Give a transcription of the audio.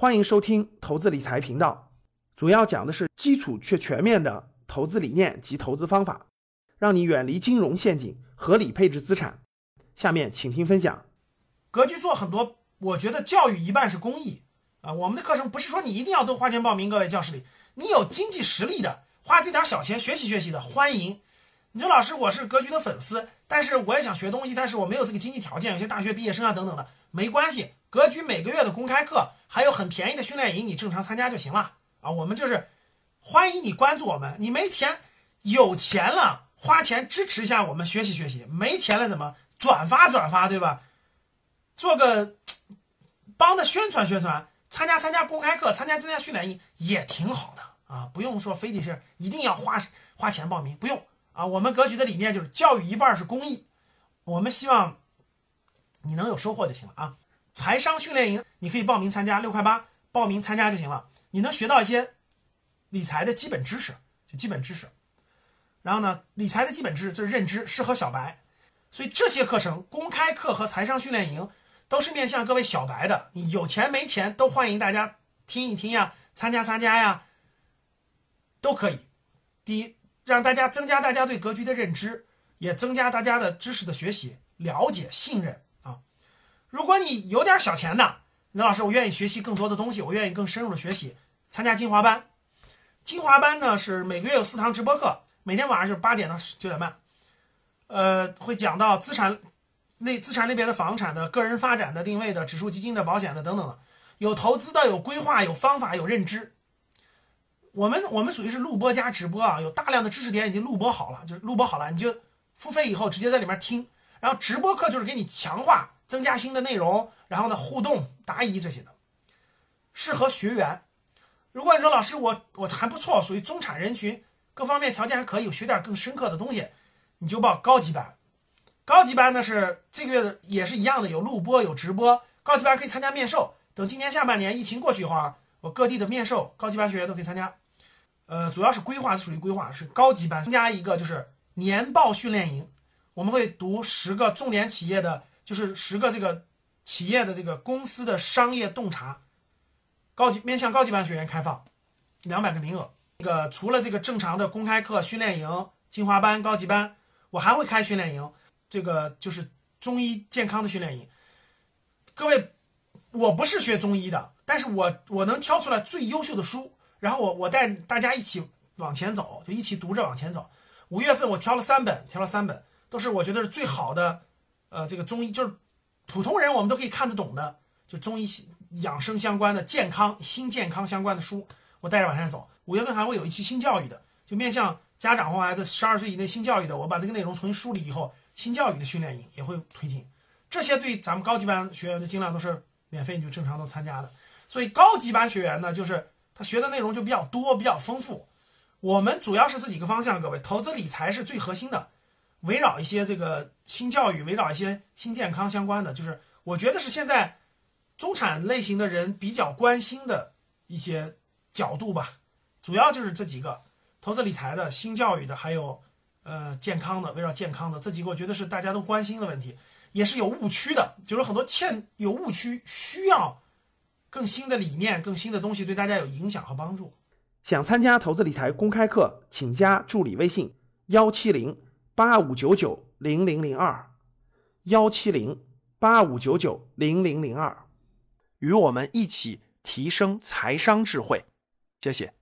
欢迎收听投资理财频道，主要讲的是基础却全面的投资理念及投资方法，让你远离金融陷阱，合理配置资产。下面请听分享。格局做很多，我觉得教育一半是公益啊。我们的课程不是说你一定要都花钱报名，各位教室里，你有经济实力的，花这点小钱学习学习的，欢迎。你说老师，我是格局的粉丝，但是我也想学东西，但是我没有这个经济条件，有些大学毕业生啊等等的，没关系。格局每个月的公开课，还有很便宜的训练营，你正常参加就行了啊。我们就是欢迎你关注我们，你没钱，有钱了花钱支持一下我们学习学习，没钱了怎么转发转发对吧？做个帮着宣传宣传，参加参加公开课，参加参加训练营也挺好的啊，不用说非得是一定要花花钱报名，不用。啊，我们格局的理念就是教育一半是公益，我们希望你能有收获就行了啊。财商训练营你可以报名参加，六块八报名参加就行了，你能学到一些理财的基本知识，就基本知识。然后呢，理财的基本知识就是认知，适合小白。所以这些课程，公开课和财商训练营都是面向各位小白的，你有钱没钱都欢迎大家听一听呀，参加参加呀，都可以。第一。让大家增加大家对格局的认知，也增加大家的知识的学习、了解、信任！如果你有点小钱的，刘老师，我愿意学习更多的东西，我愿意更深入的学习，参加精华班。精华班呢是每个月有四堂直播课，每天晚上就是八点到九点半，呃，会讲到资产类、资产类别的房产的、个人发展的、定位的、指数基金的、保险的等等的，有投资的、有规划、有方法、有认知。我们我们属于是录播加直播啊，有大量的知识点已经录播好了，就是录播好了，你就付费以后直接在里面听。然后直播课就是给你强化、增加新的内容，然后呢互动、答疑这些的，适合学员。如果你说老师我我还不错，属于中产人群，各方面条件还可以，学点更深刻的东西，你就报高级班。高级班呢是这个月的也是一样的，有录播有直播。高级班可以参加面授，等今年下半年疫情过去以后啊，我各地的面授高级班学员都可以参加。呃，主要是规划属于规划，是高级班，增加一个就是年报训练营，我们会读十个重点企业的，就是十个这个企业的这个公司的商业洞察，高级面向高级班学员开放，两百个名额。这个除了这个正常的公开课、训练营、精华班、高级班，我还会开训练营，这个就是中医健康的训练营。各位，我不是学中医的，但是我我能挑出来最优秀的书。然后我我带大家一起往前走，就一起读着往前走。五月份我挑了三本，挑了三本，都是我觉得是最好的，呃，这个中医就是普通人我们都可以看得懂的，就中医养生相关的、健康新健康相关的书，我带着往下走。五月份还会有一期新教育的，就面向家长或孩子十二岁以内新教育的，我把这个内容重新梳理以后，新教育的训练营也会推进。这些对咱们高级班学员的尽量都是免费，你就正常都参加的。所以高级班学员呢，就是。他学的内容就比较多，比较丰富。我们主要是这几个方向，各位，投资理财是最核心的，围绕一些这个新教育，围绕一些新健康相关的，就是我觉得是现在中产类型的人比较关心的一些角度吧。主要就是这几个，投资理财的、新教育的，还有呃健康的，围绕健康的这几个，我觉得是大家都关心的问题，也是有误区的，就是很多欠有误区，需要。更新的理念，更新的东西对大家有影响和帮助。想参加投资理财公开课，请加助理微信：幺七零八五九九零零零二，幺七零八五九九零零零二，与我们一起提升财商智慧。谢谢。